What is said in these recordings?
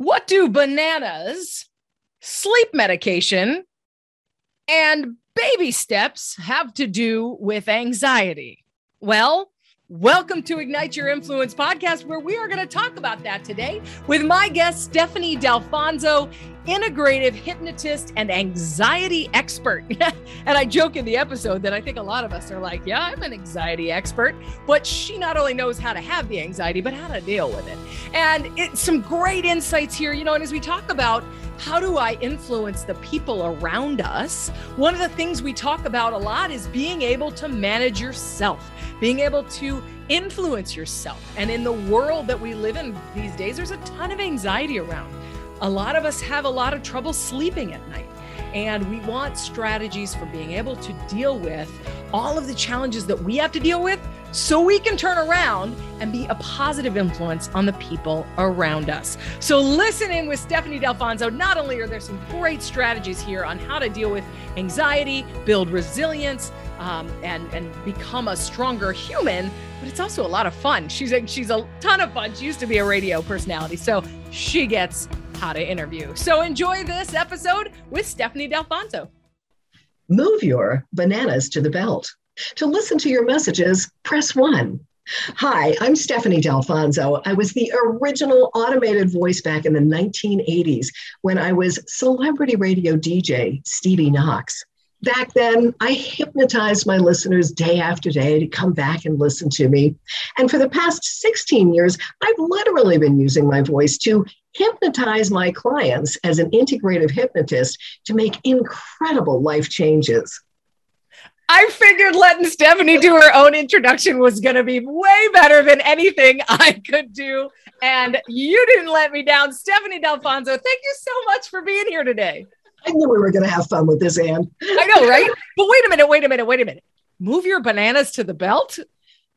What do bananas, sleep medication, and baby steps have to do with anxiety? Well, welcome to Ignite Your Influence podcast, where we are going to talk about that today with my guest, Stephanie D'Alfonso, integrative hypnotist and anxiety expert. and I joke in the episode that I think a lot of us are like, yeah, I'm an anxiety expert, but she not only knows how to have the anxiety, but how to deal with it. And some great insights here, you know, and as we talk about how do I influence the people around us? One of the things we talk about a lot is being able to manage yourself, being able to influence yourself. And in the world that we live in these days, there's a ton of anxiety around. A lot of us have a lot of trouble sleeping at night. And we want strategies for being able to deal with all of the challenges that we have to deal with so we can turn around and be a positive influence on the people around us. So, listen in with Stephanie D'Alfonso. Not only are there some great strategies here on how to deal with anxiety, build resilience, um, and and become a stronger human, but it's also a lot of fun. She's a, she's a ton of fun. She used to be a radio personality, so she gets how to interview. So enjoy this episode with Stephanie D'Alfonso. Move your bananas to the belt. To listen to your messages, press one. Hi, I'm Stephanie D'Alfonso. I was the original automated voice back in the 1980s when I was celebrity radio DJ Stevie Knox back then, I hypnotized my listeners day after day to come back and listen to me. And for the past 16 years, I've literally been using my voice to hypnotize my clients as an integrative hypnotist to make incredible life changes. I figured letting Stephanie do her own introduction was going to be way better than anything I could do. And you didn't let me down. Stephanie D'Alfonso, thank you so much for being here today. I knew we were going to have fun with this, Anne. I know, right? But wait a minute, wait a minute, wait a minute. Move your bananas to the belt?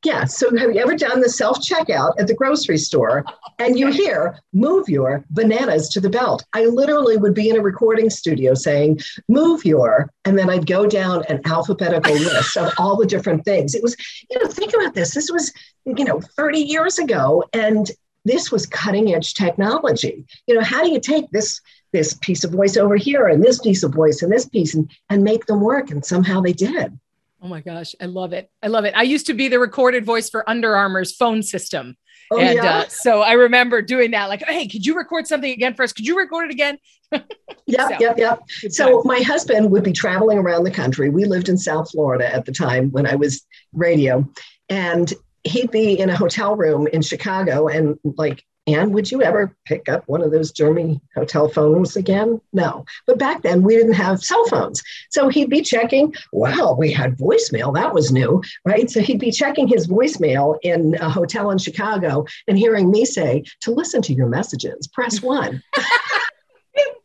Yeah. So have you ever done the self checkout at the grocery store and you hear, move your bananas to the belt? I literally would be in a recording studio saying, move your, and then I'd go down an alphabetical list of all the different things. It was, you know, think about this. This was, you know, 30 years ago. And this was cutting edge technology. You know, how do you take this this piece of voice over here and this piece of voice and this piece and, and make them work. And somehow they did. Oh my gosh, I love it. I love it. I used to be the recorded voice for Under Armour's phone system. Oh, and yeah? uh, so I remember doing that, like, hey, could you record something again for us? Could you record it again? yep, so, yep, yep. So my husband would be traveling around the country. We lived in South Florida at the time when I was radio. And he'd be in a hotel room in Chicago and like and would you ever pick up one of those German hotel phones again? No. But back then we didn't have cell phones. So he'd be checking, wow, we had voicemail. That was new, right? So he'd be checking his voicemail in a hotel in Chicago and hearing me say, to listen to your messages, press one. it,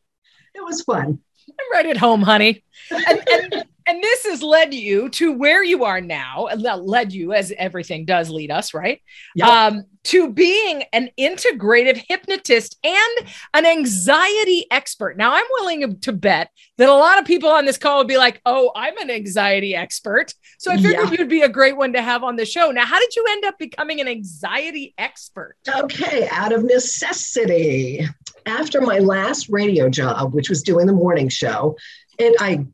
was fun. I'm right at home, honey. And, and and this has led you to where you are now led you as everything does lead us right? Yep. um, to being an integrative hypnotist and an anxiety expert. Now i'm willing to bet that a lot of people on this call would be like oh i'm an anxiety expert. So i figured yeah. you'd be a great one to have on the show. Now how did you end up becoming an anxiety expert? Okay out of necessity. After my last radio job which was doing the morning show and I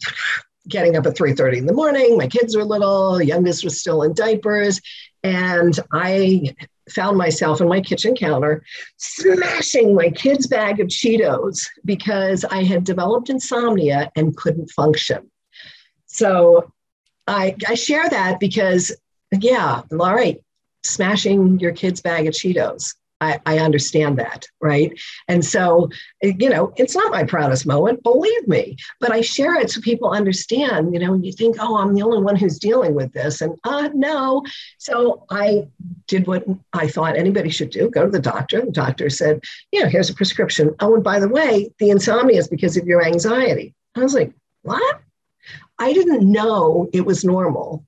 getting up at 3.30 in the morning. My kids were little youngest was still in diapers. And i found myself in my kitchen counter smashing my kids bag of cheetos because i had developed insomnia and couldn't function. So i i share that because yeah all right smashing your kids bag of cheetos I, I understand that, right? And so, you know, it's not my proudest moment, believe me, but I share it so people understand, you know, and you think, oh, I'm the only one who's dealing with this. And uh, no. So I did what I thought anybody should do go to the doctor. The doctor said, yeah, here's a prescription. Oh, and by the way, the insomnia is because of your anxiety. I was like, what? I didn't know it was normal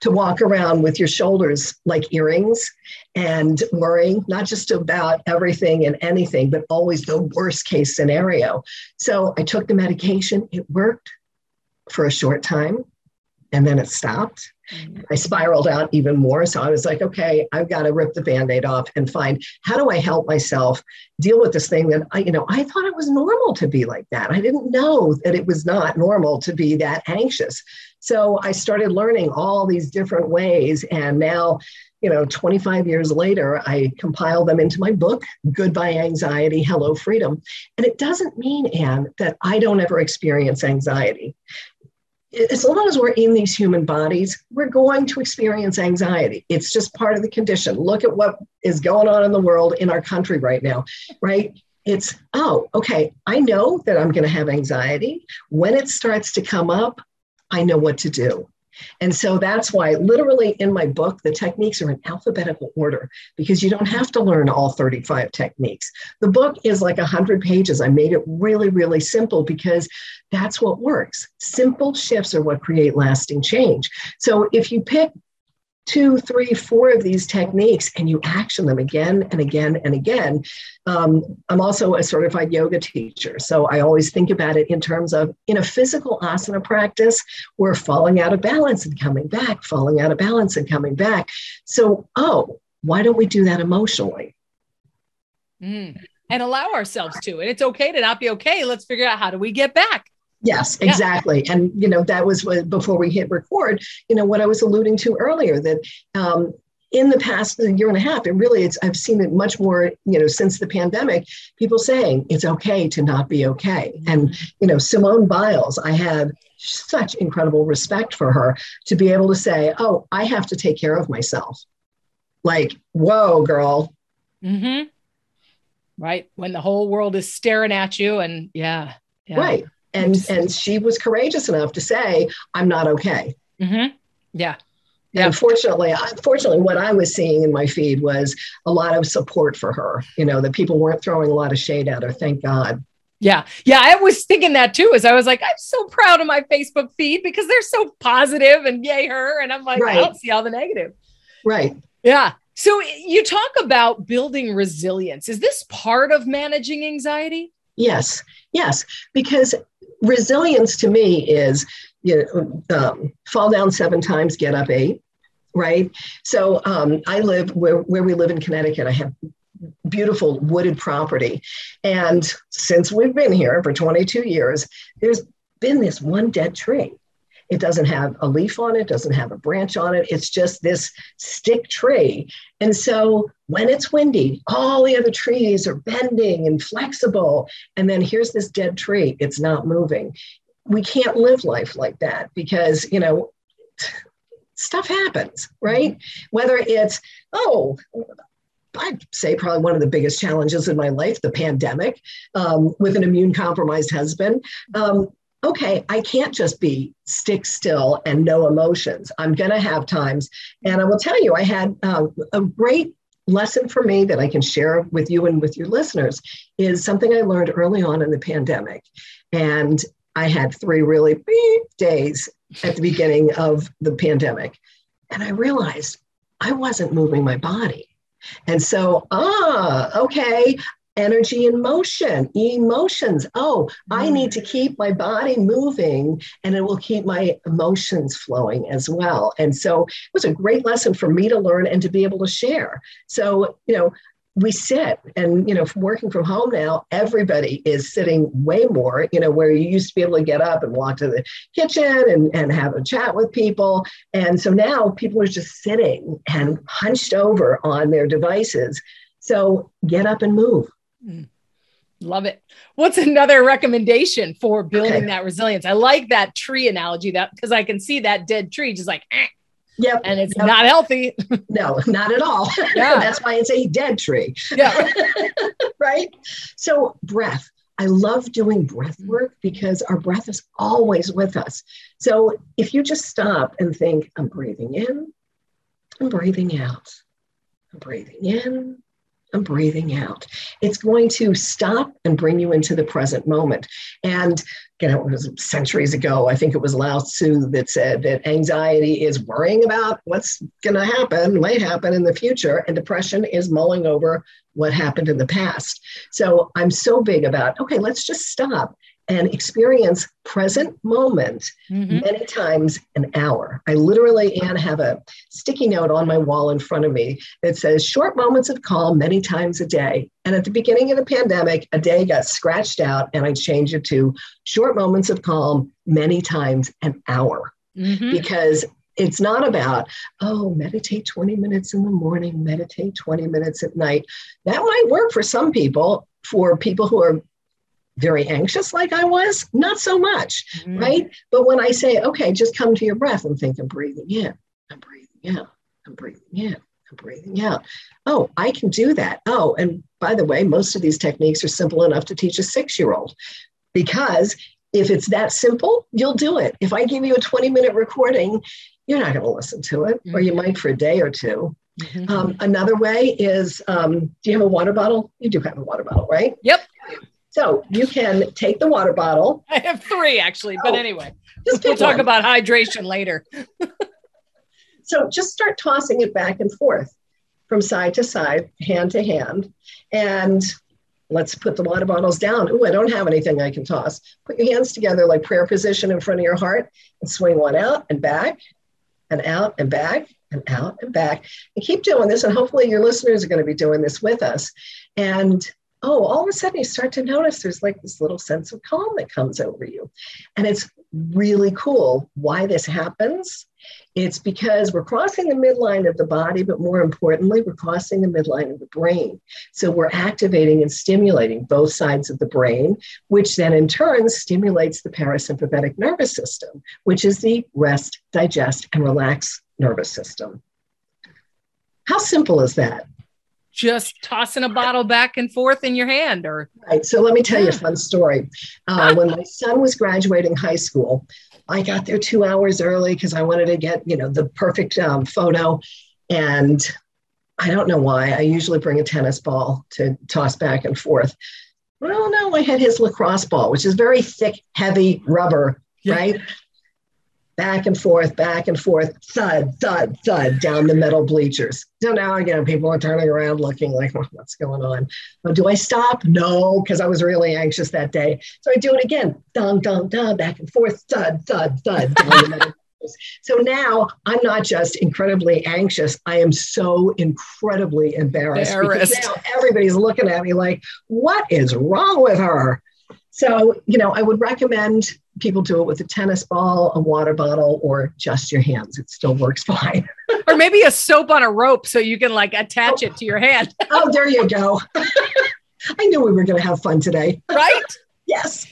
to walk around with your shoulders like earrings and worrying not just about everything and anything, but always the worst case scenario. So I took the medication, it worked for a short time, and then it stopped. Mm-hmm. I spiraled out even more. So I was like, okay, I've got to rip the band aid off and find how do I help myself deal with this thing that I, you know, I thought it was normal to be like that. I didn't know that it was not normal to be that anxious. So I started learning all these different ways. And now, you know, 25 years later, I compile them into my book, Goodbye Anxiety, Hello Freedom. And it doesn't mean, Anne, that I don't ever experience anxiety as long as we're in these human bodies, we're going to experience anxiety. It's just part of the condition. Look at what is going on in the world, in our country right now, right? It's, oh, okay, I know that I'm going to have anxiety. When it starts to come up, I know what to do. And so that's why, literally, in my book, the techniques are in alphabetical order because you don't have to learn all 35 techniques. The book is like 100 pages. I made it really, really simple because that's what works. Simple shifts are what create lasting change. So if you pick two, three, four of these techniques and you action them again and again and again. Um, I'm also a certified yoga teacher. So I always think about it in terms of in a physical asana practice, we're falling out of balance and coming back, falling out of balance and coming back. So, oh, why don't we do that emotionally? Mm. And allow ourselves to. And it's okay to not be okay. Let's figure out how do we get back. Yes, exactly. Yeah. And, you know, that was what, before we hit record, you know, what I was alluding to earlier that um, in the past year and a half, and really it's, I've seen it much more, you know, since the pandemic, people saying it's okay to not be okay. Mm-hmm. And, you know, Simone Biles, I had such incredible respect for her to be able to say, oh, I have to take care of myself. Like, whoa, girl. Mm-hmm. Right. When the whole world is staring at you and yeah. yeah. Right and and she was courageous enough to say i'm not okay mm-hmm. yeah yeah. Unfortunately, unfortunately, what I was seeing in my feed was a lot of support for her. You know, that people weren't throwing a lot of shade at her. Thank God. Yeah. Yeah. I was thinking that too, as I was like, I'm so proud of my Facebook feed because they're so positive and yay her. And I'm like, right. I don't see all the negative. Right. Yeah. So you talk about building resilience. Is this part of managing anxiety? Yes. Yes. Because resilience to me is you know, um, fall down seven times, get up eight, right? So um, I live where, where we live in Connecticut. I have beautiful wooded property. And since we've been here for 22 years, there's been this one dead tree. It doesn't have a leaf on it, doesn't have a branch on it. It's just this stick tree. And so when it's windy, all the other trees are bending and flexible. And then here's this dead tree, it's not moving. We can't live life like that because, you know, stuff happens, right? Whether it's, oh, I'd say probably one of the biggest challenges in my life, the pandemic, um, with an immune compromised husband. Um, okay, I can't just be stick still and no emotions. I'm going to have times. And I will tell you, I had uh, a great lesson for me that I can share with you and with your listeners is something I learned early on in the pandemic. And I had three really big days at the beginning of the pandemic. And I realized I wasn't moving my body. And so, ah, okay, energy in motion, emotions. Oh, I mm. need to keep my body moving and it will keep my emotions flowing as well. And so it was a great lesson for me to learn and to be able to share. So, you know, we sit and you know working from home now everybody is sitting way more you know where you used to be able to get up and walk to the kitchen and, and have a chat with people and so now people are just sitting and hunched over on their devices so get up and move Mm. Love it. What's another recommendation for building okay. that resilience? I like that tree analogy that because I can see that dead tree just like, eh, Yep. And it's yep. not healthy. no, not at all. Yeah. That's why it's a dead tree. Yeah. right. So, breath. I love doing breath mm. work because our breath is always with us. So, if you just stop and think, I'm breathing in, I'm breathing out, I'm breathing in, and breathing out. It's going to stop and bring you into the present moment. And know, it was centuries ago, I think it was Lao Tzu that said that anxiety is worrying about what's going to happen, might happen in the future, and depression is mulling over what happened in the past. So I'm so big about, okay, let's just stop and experience present moment mm-hmm. many times an hour. I literally, Anne, have a sticky note on my wall in front of me that says short moments of calm many times a day. And at the beginning of the pandemic, a day got scratched out and I changed it to short moments of calm many times an hour. Mm-hmm. Because it's not about, oh, meditate 20 minutes in the morning, meditate 20 minutes at night. That might work for some people. For people who are very anxious like I was, not so much, mm-hmm. right? But when I say, okay, just come to your breath and think, I'm breathing in, I'm breathing out, I'm breathing in, I'm breathing out. Oh, I can do that. Oh, and by the way, most of these techniques are simple enough to teach a six year old because if it's that simple, you'll do it. If I give you a 20 minute recording, you're not going to listen to it, mm-hmm. or you mm-hmm. might for a day or 2 mm-hmm. um, another way is um, do you have a water bottle? You do have a water bottle, right? Yep. So you can take the water bottle. I have three actually, but oh, anyway, we'll talk one. about hydration later. so just start tossing it back and forth from side to side, hand to hand. And let's put the water bottles down. Oh, I don't have anything I can toss. Put your hands together like prayer position in front of your heart and swing one out and back and out and back and out and back. And keep doing this. And hopefully your listeners are going to be doing this with us. And oh, all of a sudden you start to notice there's like this little sense of calm that comes over you. And it's really cool why this happens. It's because we're crossing the midline of the body, but more importantly, we're crossing the midline of the brain. So we're activating and stimulating both sides of the brain, which then in turn stimulates the parasympathetic nervous system, which is the rest, digest, and relax nervous system. How simple is that? Just tossing a bottle back and forth in your hand or right so let me tell you a fun story. Uh, when my son was graduating high school i got there two hours early because i wanted to get you know the perfect um, photo. And i don't know why i usually bring a tennis ball to toss back and forth. Well no i had his lacrosse ball which is very thick heavy rubber yeah. right back and forth, back and forth, thud, thud, thud down the metal bleachers. So now again, people are turning around looking like, what's going on? Well, do I stop? No, because I was really anxious that day. So I do it again, dun, dun, dun, back and forth, thud, thud, thud down the metal so now I'm not just incredibly anxious, I am so incredibly embarrassed, embarrassed. because now everybody's looking at me like, what is wrong with her? So, you know, I would recommend people do it with a tennis ball, a water bottle, or just your hands. It still works fine. or maybe a soap on a rope so you can like attach oh. it to your hand. oh, there you go. I knew we were going to have fun today. Right? yes.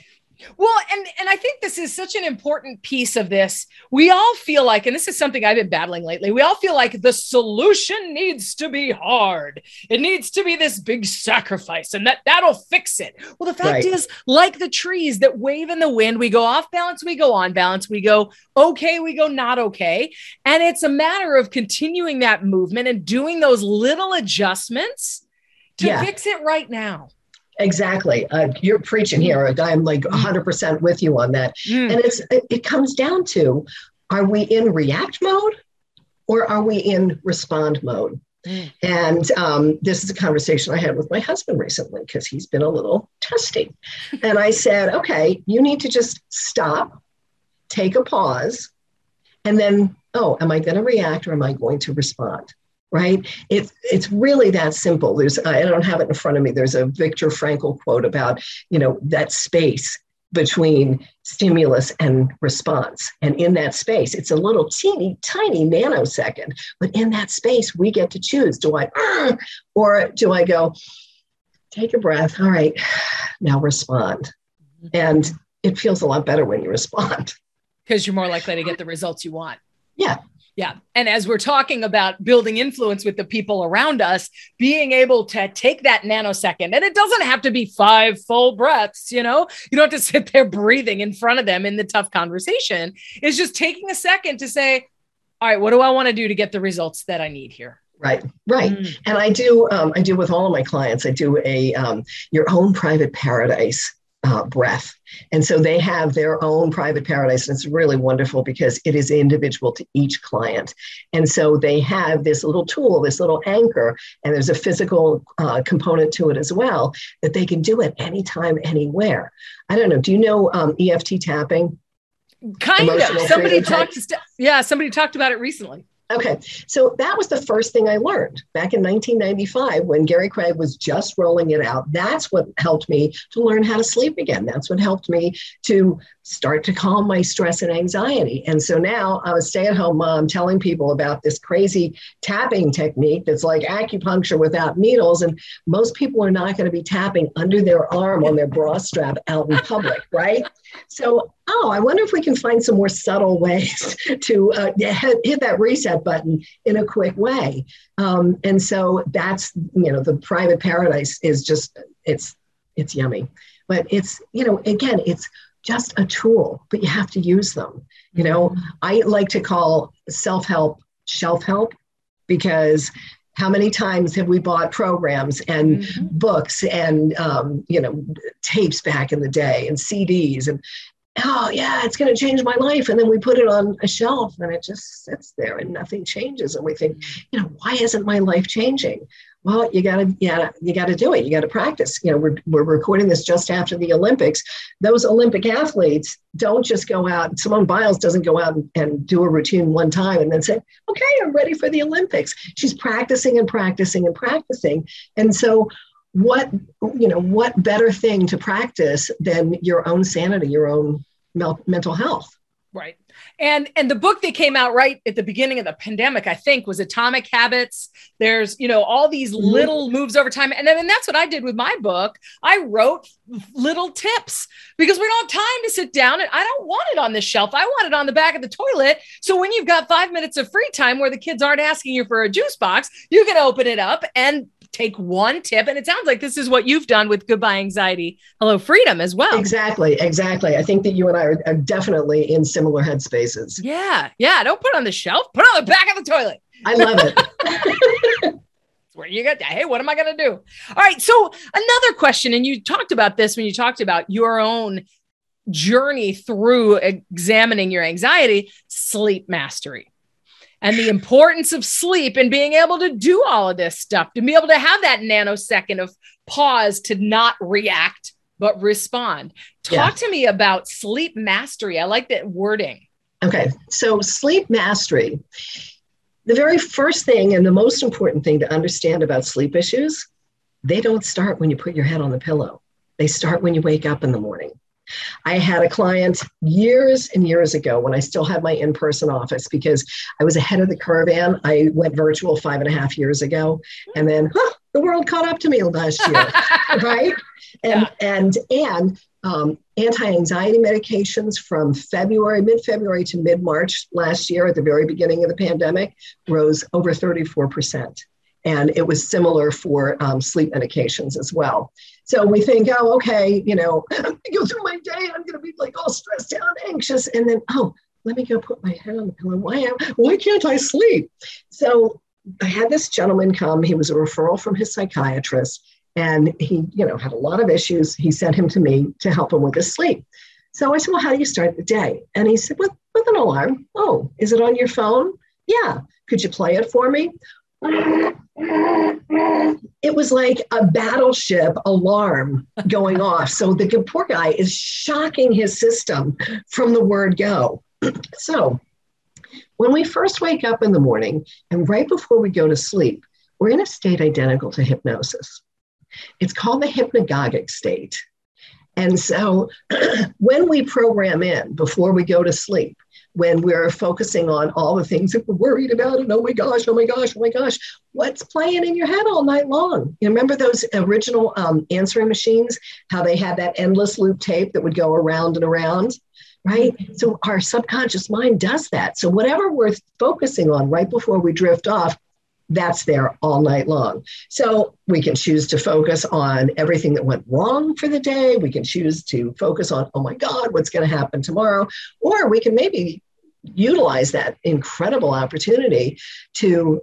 Well, and and I think this is such an important piece of this. We all feel like, and this is something I've been battling lately. We all feel like the solution needs to be hard. It needs to be this big sacrifice, and that that'll fix it. Well, the fact right. is, like the trees that wave in the wind, we go off balance, we go on balance, we go okay, we go not okay, and it's a matter of continuing that movement and doing those little adjustments to yeah. fix it right now. Exactly. Uh, you're preaching here. I'm like 100% mm. with you on that. Mm. And it's it, it comes down to are we in react mode or are we in respond mode? Mm. And um, this is a conversation I had with my husband recently because he's been a little testy. and I said, okay, you need to just stop, take a pause, and then, oh, am I going to react or am I going to respond? Right? It's it's really that simple. There's I don't have it in front of me. There's a Viktor Frankl quote about you know that space between stimulus and response. And in that space, it's a little teeny tiny nanosecond. But in that space, we get to choose: do I, uh, or do I go? Take a breath. All right, now respond. And it feels a lot better when you respond because you're more likely to get the results you want. Yeah, yeah. And as we're talking about building influence with the people around us, being able to take that nanosecond, and it doesn't have to be five full breaths, you know, you don't have to sit there breathing in front of them in the tough conversation. It's just taking a second to say, all right, what do I want to do to get the results that I need here? Right, right, mm. and I do. Um, I do with all of my clients. I do a um, your own private paradise uh, breath. And so they have their own private paradise. And it's really wonderful because it is individual to each client. And so they have this little tool, this little anchor, and there's a physical uh, component to it as well that they can do it anytime, anywhere. I don't know. Do you know um, EFT tapping? Kind of. Somebody talked. Yeah, somebody talked about it recently. Okay, so that was the first thing I learned back in 1995 when Gary Craig was just rolling it out. That's what helped me to learn how to sleep again. That's what helped me to start to calm my stress and anxiety. And so now I'm a stay at home mom telling people about this crazy tapping technique that's like acupuncture without needles. And most people are not going to be tapping under their arm on their bra strap out in public, right? So, oh, I wonder if we can find some more subtle ways to uh, hit, hit, that reset button in a quick way. Um, and so that's, you know, the private paradise is just, it's, it's yummy. But it's, you know, again, it's just a tool, but you have to use them. You know. I like to call self help shelf help because how many times have we bought programs and mm-hmm. books and um, you know tapes back in the day and cds and oh yeah it's going to change my life. And then we put it on a shelf and it just sits there and nothing changes. And we think you know why isn't my life changing? Well you got to yeah you got to do it. You got to practice. You know we're, we're recording this just after the olympics. Those olympic athletes don't just go out simone biles doesn't go out and, and do a routine one time and then say okay i'm ready for the olympics. She's practicing and practicing and practicing. And so what you know what better thing to practice than your own sanity your own mental health. Right. And and the book that came out right at the beginning of the pandemic i think was atomic habits. There's you know all these mm-hmm. little moves over time. And then and that's what i did with my book. I wrote little tips because we don't have time to sit down and i don't want it on the shelf. I want it on the back of the toilet. So when you've got five minutes of free time where the kids aren't asking you for a juice box you can open it up and take one tip. And it sounds like this is what you've done with Goodbye Anxiety, Hello Freedom as well. Exactly. Exactly. I think that you and I are, are definitely in similar headspaces. Yeah. Yeah. Don't put it on the shelf, put it on the back of the toilet. I love it. where you get hey what am i going to do all right so another question and you talked about this when you talked about your own journey through examining your anxiety sleep mastery and the importance of sleep and being able to do all of this stuff, to be able to have that nanosecond of pause to not react, but respond. Talk yeah. to me about sleep mastery. I like that wording. Okay. So, sleep mastery, the very first thing and the most important thing to understand about sleep issues, they don't start when you put your head on the pillow. They start when you wake up in the morning. I had a client years and years ago when I still had my in person office because I was ahead of the curve. And I went virtual five and a half years ago. And then huh, the world caught up to me last year, right? And, yeah. and, and, um, anti-anxiety medications from February, mid-February to mid-March last year, at the very beginning of the pandemic, rose over 34 percent. And it was similar for um, sleep medications as well. So we think, oh, okay, you know, I'm go through my day and I'm going to be like all stressed out, anxious. And then, oh, let me go put my head on the pillow. Why, am, why can't I sleep? So I had this gentleman come. He was a referral from his psychiatrist and he, you know, had a lot of issues. He sent him to me to help him with his sleep. So I said, well, how do you start the day? And he said, with, with an alarm. Oh, is it on your phone? Yeah. Could you play it for me? It was like a battleship alarm going off. So the poor guy is shocking his system from the word go. so when we first wake up in the morning and right before we go to sleep, we're in a state identical to hypnosis. It's called the hypnagogic state. And so when we program in before we go to sleep, when we're focusing on all the things that we're worried about and oh my gosh, oh my gosh, oh my gosh, what's playing in your head all night long? You remember those original um, answering machines, how they had that endless loop tape that would go around and around? Right. So our subconscious mind does that. So whatever we're focusing on right before we drift off, that's there all night long. So we can choose to focus on everything that went wrong for the day. We can choose to focus on, oh my God, what's going to happen tomorrow? Or we can maybe utilize that incredible opportunity to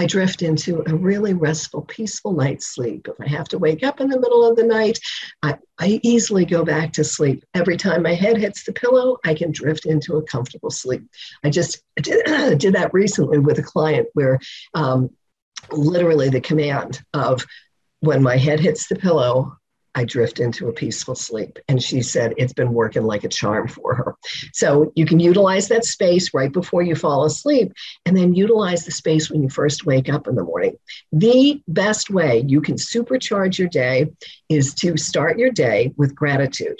I drift into a really restful, peaceful night's sleep. If I have to wake up in the middle of the night, I, I easily go back to sleep. Every time my head hits the pillow, I can drift into a comfortable sleep. I just did, did that recently with a client where um, literally the command of when my head hits the pillow, I drift into a peaceful sleep. And she said it's been working like a charm for her. So you can utilize that space right before you fall asleep and then utilize the space when you first wake up in the morning. The best way you can supercharge your day is to start your day with gratitude.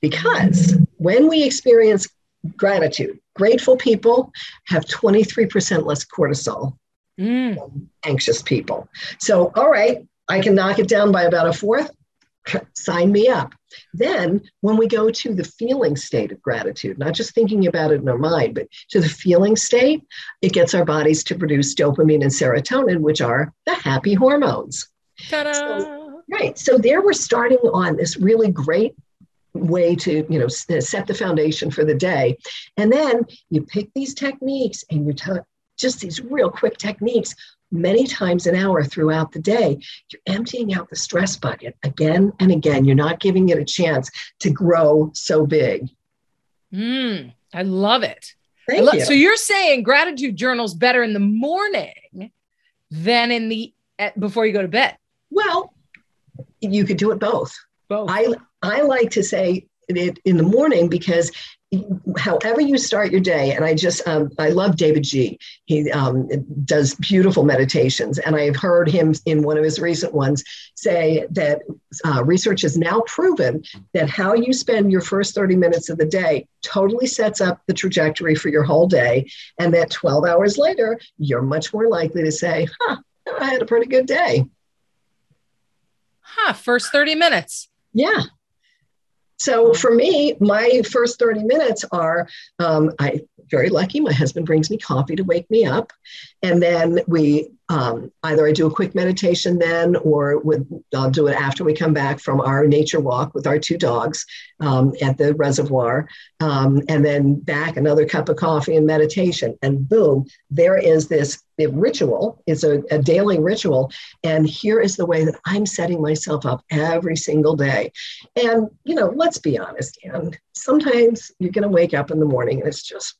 Because when we experience gratitude, grateful people have 23% less cortisol mm. anxious people. So, all right, I can knock it down by about a fourth sign me up. Then, when we go to the feeling state of gratitude, not just thinking about it in our mind, but to the feeling state, it gets our bodies to produce dopamine and serotonin, which are the happy hormones. Ta-da! So, right. So, there we're starting on this really great way to you know uh, set the foundation for the day and then you pick these techniques and you t- just these real quick techniques many times an hour throughout the day, you're emptying out the stress bucket again and again. You're not giving it a chance to grow so big. Mm, I love it. Thank lo- you. So you're saying gratitude journals better in the morning than in the at, before you go to bed? Well, you could do it both. Both. I I like to say it in the morning because however you start your day and i just um, i love davidji. He um, does beautiful meditations and i've heard him in one of his recent ones say that uh, research has now proven that how you spend your first 30 minutes of the day totally sets up the trajectory for your whole day and that 12 hours later you're much more likely to say huh i had a pretty good day. Huh first 30 minutes. Yeah so for me, my first 30 minutes are um, I very lucky. My husband brings me coffee to wake me up, and then we um, either I do a quick meditation then, or with, I'll do it after we come back from our nature walk with our two dogs um, at the reservoir, um, and then back another cup of coffee and meditation, and boom, there is this ritual. It's a, a daily ritual, and here is the way that I'm setting myself up every single day. And you know, let's be honest, and sometimes you're going to wake up in the morning and it's just.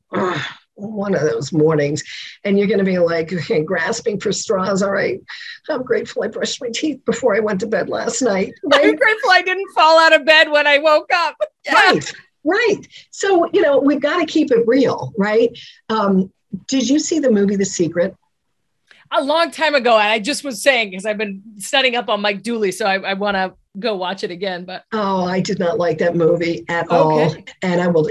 One of those mornings and you're going to be like okay, grasping for straws all right i'm grateful i brushed my teeth before i went to bed last night right? i'm grateful i didn't fall out of bed when i woke up yeah. right right so you know we've got to keep it real right um, did you see the movie the secret a long time ago and i just was saying because i've been studying up on mike dooley so i, I want to go watch it again but oh i did not like that movie at okay. all and i will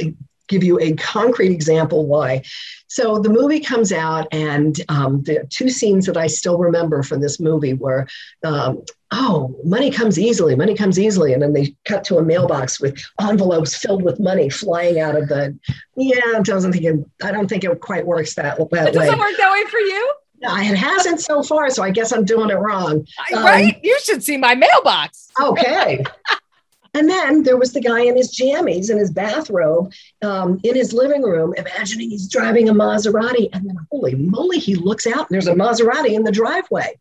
give you a concrete example why. So the movie comes out, and um, the two scenes that I still remember from this movie were, um, oh, money comes easily, money comes easily, and then they cut to a mailbox with envelopes filled with money flying out of the. Yeah, it doesn't think it, I don't think it quite works that, that it way. Doesn't work that way for you. It hasn't so far, so I guess I'm doing it wrong. Right? Um, you should see my mailbox. Okay. And then there was the guy in his jammies in his bathrobe um, in his living room, imagining he's driving a Maserati. And then, holy moly, he looks out and there's a Maserati in the driveway.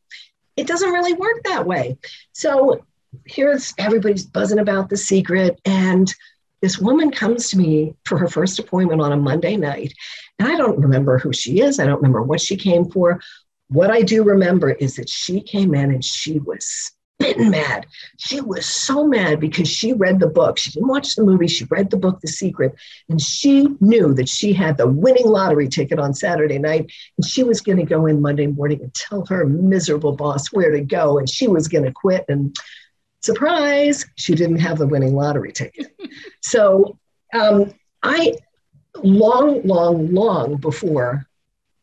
It doesn't really work that way. So here's everybody's buzzing about the secret. And this woman comes to me for her first appointment on a Monday night. And I don't remember who she is, I don't remember what she came for. What I do remember is that she came in and she was bitten mad. She was so mad because she read the book. She didn't watch the movie. She read the book, The Secret, and she knew that she had the winning lottery ticket on Saturday night. And she was going to go in Monday morning and tell her miserable boss where to go. And she was going to quit. And surprise, she didn't have the winning lottery ticket. so um, I, long, long, long before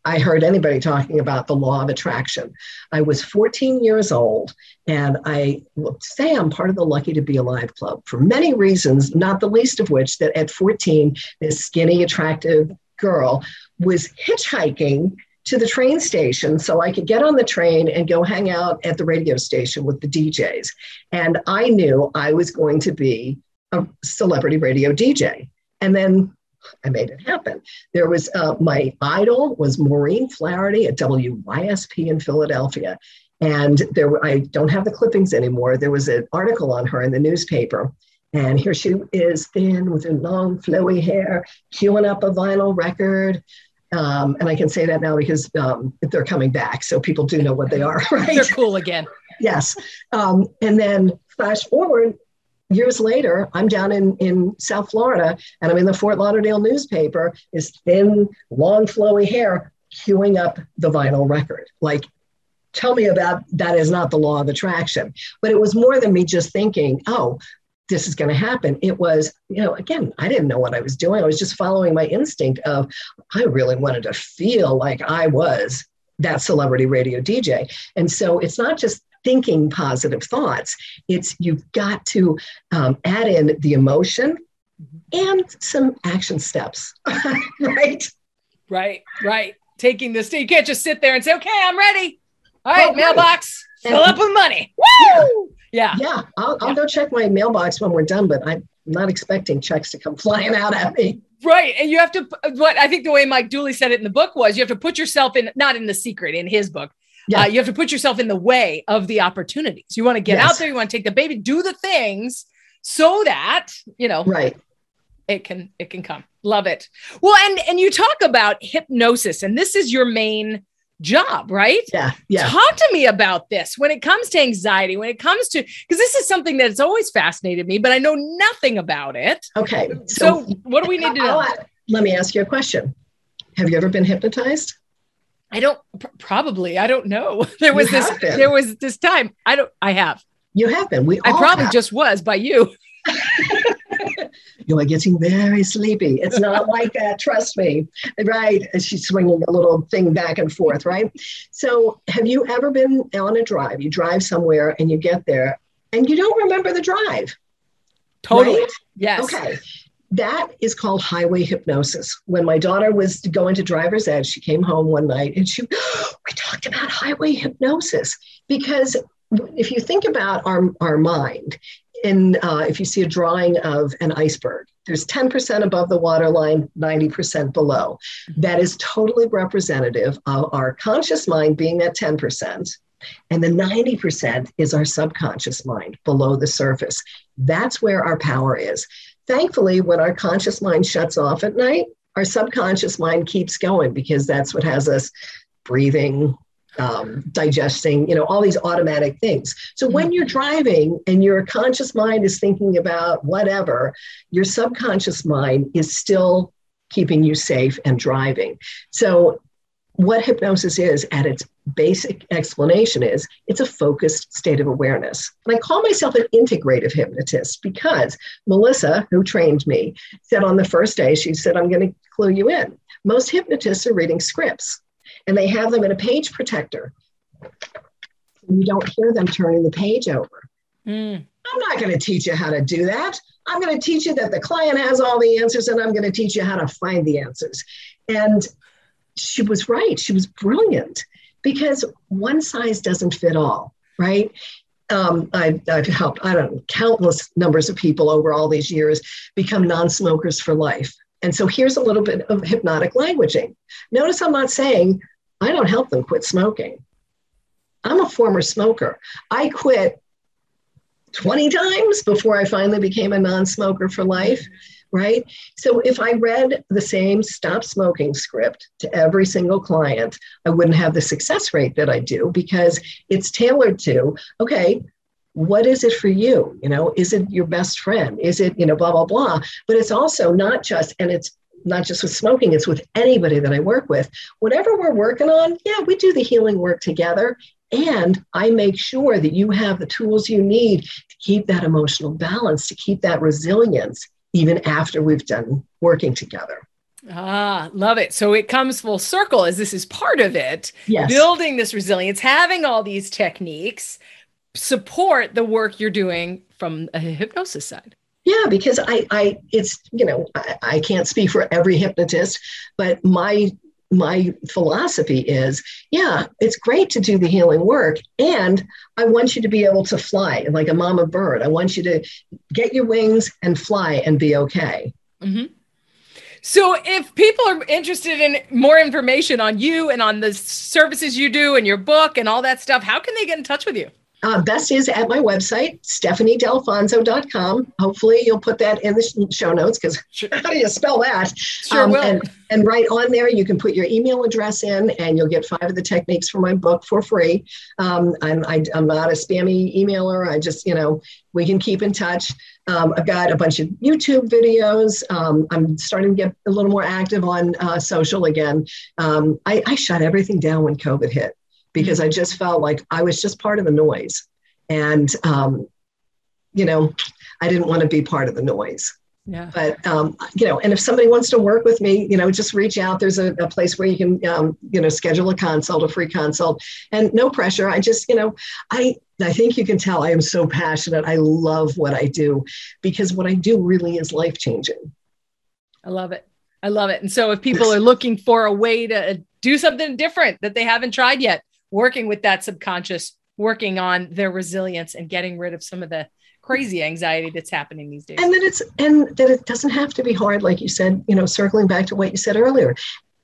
I heard anybody talking about the law of attraction. I was 14 years old, and I say I'm part of the Lucky to Be Alive Club for many reasons, not the least of which that at 14, this skinny, attractive girl was hitchhiking to the train station so I could get on the train and go hang out at the radio station with the DJs. And I knew I was going to be a celebrity radio DJ. And then I made it happen. There was uh, my idol was Maureen Flaherty at WYSP in Philadelphia. And there were, I don't have the clippings anymore. There was an article on her in the newspaper. And here she is, thin with her long, flowy hair, queuing up a vinyl record. Um, and I can say that now because um, they're coming back, so people do know what they are, right? They're cool again. yes. Um, and then flash forward years later, I'm down in, in South Florida and I'm in the Fort Lauderdale newspaper, is thin, long, flowy hair, queuing up the vinyl record. Like, tell me about that is not the law of attraction. But it was more than me just thinking, oh, this is going to happen. It was, you know, again, I didn't know what I was doing. I was just following my instinct of, I really wanted to feel like I was that celebrity radio DJ. And so it's not just thinking positive thoughts, it's you've got to um, add in the emotion and some action steps, right? Right, right. Taking this, you can't just sit there and say, okay, I'm ready. All right, mailbox, fill up with money. Woo! Yeah. Yeah. I'll, I'll yeah. go check my mailbox when we're done, but I'm not expecting checks to come flying out at me. Right. And you have to, what I think the way Mike Dooley said it in the book was you have to put yourself in, not in the secret, in his book. Yeah. Uh, you have to put yourself in the way of the opportunities. You want to get yes. out there, you want to take the baby, do the things so that, you know, right. It can, it can come. Love it. Well, and, and you talk about hypnosis, and this is your main job, right? Yeah. Yeah. Talk to me about this when it comes to anxiety, when it comes to, because this is something that's always fascinated me, but I know nothing about it. Okay. So, so what do we need to know? Let me ask you a question. Have you ever been hypnotized? I don't probably. I don't know. There was this. Been. There was this time. I don't. I have. You have been. We. I probably have. just was by you. you are getting very sleepy. It's not like that, trust me. Right? She's swinging a little thing back and forth, right? So, have you ever been on a drive? You drive somewhere and you get there and you don't remember the drive. Totally. Right? Yes. Okay. That is called highway hypnosis. When my daughter was going to driver's ed, she came home one night and she, we talked about highway hypnosis because if you think about our, our mind, in uh, if you see a drawing of an iceberg, there's 10% above the waterline, 90% below. That is totally representative of our conscious mind being that 10%. And the 90% is our subconscious mind below the surface. That's where our power is. Thankfully, when our conscious mind shuts off at night, our subconscious mind keeps going because that's what has us breathing, um, digesting, you know, all these automatic things. So when you're mm-hmm. driving and your conscious mind is thinking about whatever, your subconscious mind is still keeping you safe and driving. So what hypnosis is at its basic explanation is it's a focused state of awareness. And I call myself an integrative hypnotist because Melissa, who trained me, said on the first day, she said, I'm going to clue you in. Most hypnotists are reading scripts and they have them in a page protector. You don't hear them turning the page over. Mm. I'm not going to teach you how to do that. I'm going to teach you that the client has all the answers and I'm going to teach you how to find the answers. And she was right. She was brilliant because one size doesn't fit all, right? Um, I've, I've helped, I don't know, countless numbers of people over all these years become non smokers for life. And so here's a little bit of hypnotic languaging. Notice I'm not saying I don't help them quit smoking. I'm a former smoker. I quit 20 times before I finally became a non smoker for life, right? So if I read the same stop smoking script to every single client, I wouldn't have the success rate that I do because it's tailored to, okay, what is it for you? You know is it your best friend? Is it you know blah blah blah. But it's also not just and it's not just with smoking it's with anybody that i work with. Whatever we're working on yeah we do the healing work together. And i make sure that you have the tools you need to keep that emotional balance to keep that resilience even after we've done working together Ah, love it. So it comes full circle as this is part of it. Yes. Building this resilience, having all these techniques, support the work you're doing from a hypnosis side yeah because i i it's you know I, I can't speak for every hypnotist but my my philosophy is yeah it's great to do the healing work and i want you to be able to fly like a mama bird. I want you to get your wings and fly and be okay. Mm-hmm. so if people are interested in more information on you and on the services you do and your book and all that stuff how can they get in touch with you Uh, best is at my website, stephaniedalfonso.com. Hopefully, you'll put that in the show notes because sure. how do you spell that? Sure um, will. And, and right on there, you can put your email address in and you'll get five of the techniques for my book for free. Um, I'm, I, am not a spammy emailer. I just, you know, we can keep in touch. Um, I've got a bunch of YouTube videos. Um, I'm starting to get a little more active on uh, social again. Um, I, I shut everything down when COVID hit because mm-hmm. I just felt like I was just part of the noise. And, um, you know, I didn't want to be part of the noise. Yeah. But um, you know, and if somebody wants to work with me, you know, just reach out. There's a, a place where you can, um, you know, schedule a consult, a free consult, and no pressure. I just, you know, I I think you can tell I am so passionate. I love what I do because what I do really is life changing. I love it. I love it. And so if people are looking for a way to do something different that they haven't tried yet, working with that subconscious, working on their resilience and getting rid of some of the crazy anxiety that's happening these days. And that it's and that it doesn't have to be hard, like you said, you know, circling back to what you said earlier.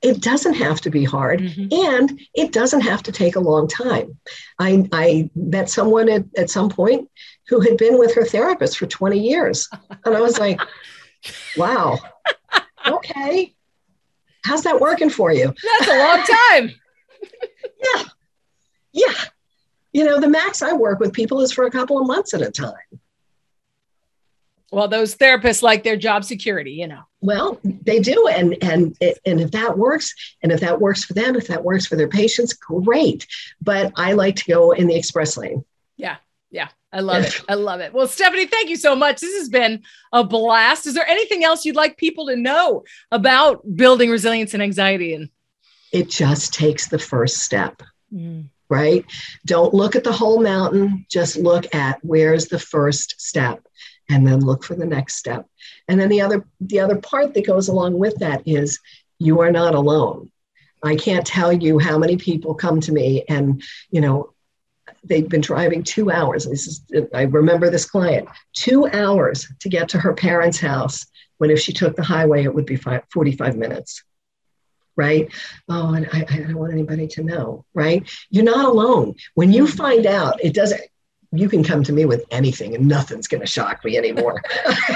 It doesn't have to be hard mm-hmm. and it doesn't have to take a long time. I, I met someone at, at some point who had been with her therapist for 20 years. And I was like, wow, okay. How's that working for you? That's a long time. yeah yeah, you know, the max I work with people is for a couple of months at a time. Well, those therapists like their job security, you know. Well, they do, and and and if that works, and if that works for them, if that works for their patients, great. But I like to go in the express lane. Yeah, yeah, I love it. I love it. Well, Stephanie, thank you so much. This has been a blast. Is there anything else you'd like people to know about building resilience and anxiety? And it just takes the first step. Mm right? Don't look at the whole mountain, just look at where's the first step and then look for the next step. And then the other the other part that goes along with that is you are not alone. I can't tell you how many people come to me and, you know, they've been driving two hours. This is, I remember this client, two hours to get to her parents' house when if she took the highway, it would be five, 45 minutes right? Oh, and I, I don't want anybody to know, right? You're not alone. When you mm-hmm. find out, it doesn't, you can come to me with anything and nothing's going to shock me anymore.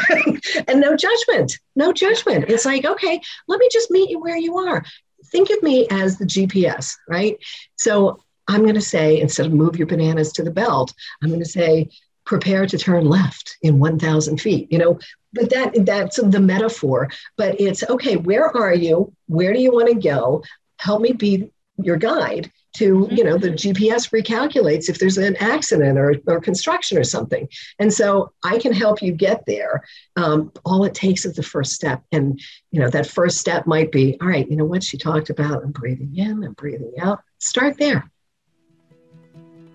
and no judgment, no judgment. It's like, okay, let me just meet you where you are. Think of me as the GPS, right? So I'm going to say, instead of move your bananas to the belt, I'm going to say, prepare to turn left in 1000 feet you know? But that that's the metaphor but it's okay where are you? Where do you want to go? Help me be your guide to you know the mm-hmm. gps recalculates if there's an accident or, or construction or something. And so i can help you get there. Um, all it takes is the first step and you know that first step might be all right you know what she talked about? I'm breathing in i'm breathing out. Start there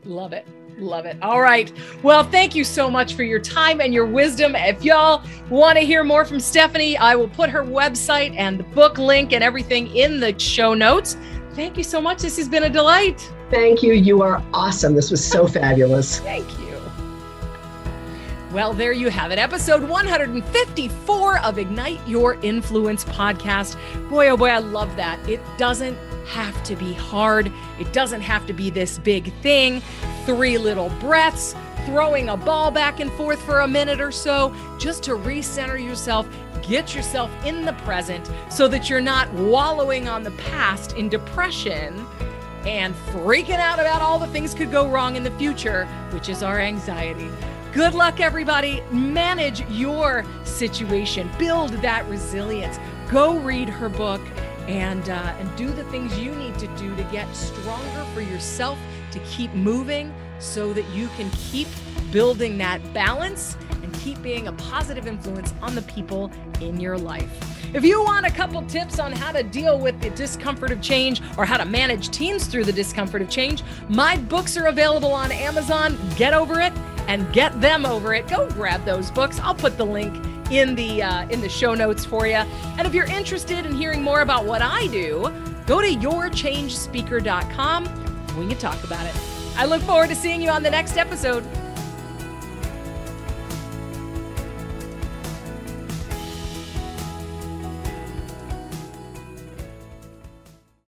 love it Love it. All right. Well, thank you so much for your time and your wisdom. If y'all want to hear more from Stephanie, I will put her website and the book link and everything in the show notes. Thank you so much. This has been a delight. Thank you. You are awesome. This was so fabulous. Thank you. Well, there you have it. Episode 154 of Ignite Your Influence podcast. Boy, oh boy, I love that. It doesn't have to be hard. It doesn't have to be this big thing. Three little breaths, throwing a ball back and forth for a minute or so, just to recenter yourself, get yourself in the present so that you're not wallowing on the past in depression and freaking out about all the things could go wrong in the future, which is our anxiety. Good luck, everybody. Manage your situation, build that resilience. Go read her book and uh, and do the things you need to do to get stronger for yourself to keep moving so that you can keep building that balance and keep being a positive influence on the people in your life. If you want a couple tips on how to deal with the discomfort of change or how to manage teams through the discomfort of change, my books are available on Amazon. Get over it and get them over it. Go grab those books. I'll put the link in the uh, in the show notes for you. And if you're interested in hearing more about what I do, go to yourchangespeaker.com. We can talk about it. I look forward to seeing you on the next episode.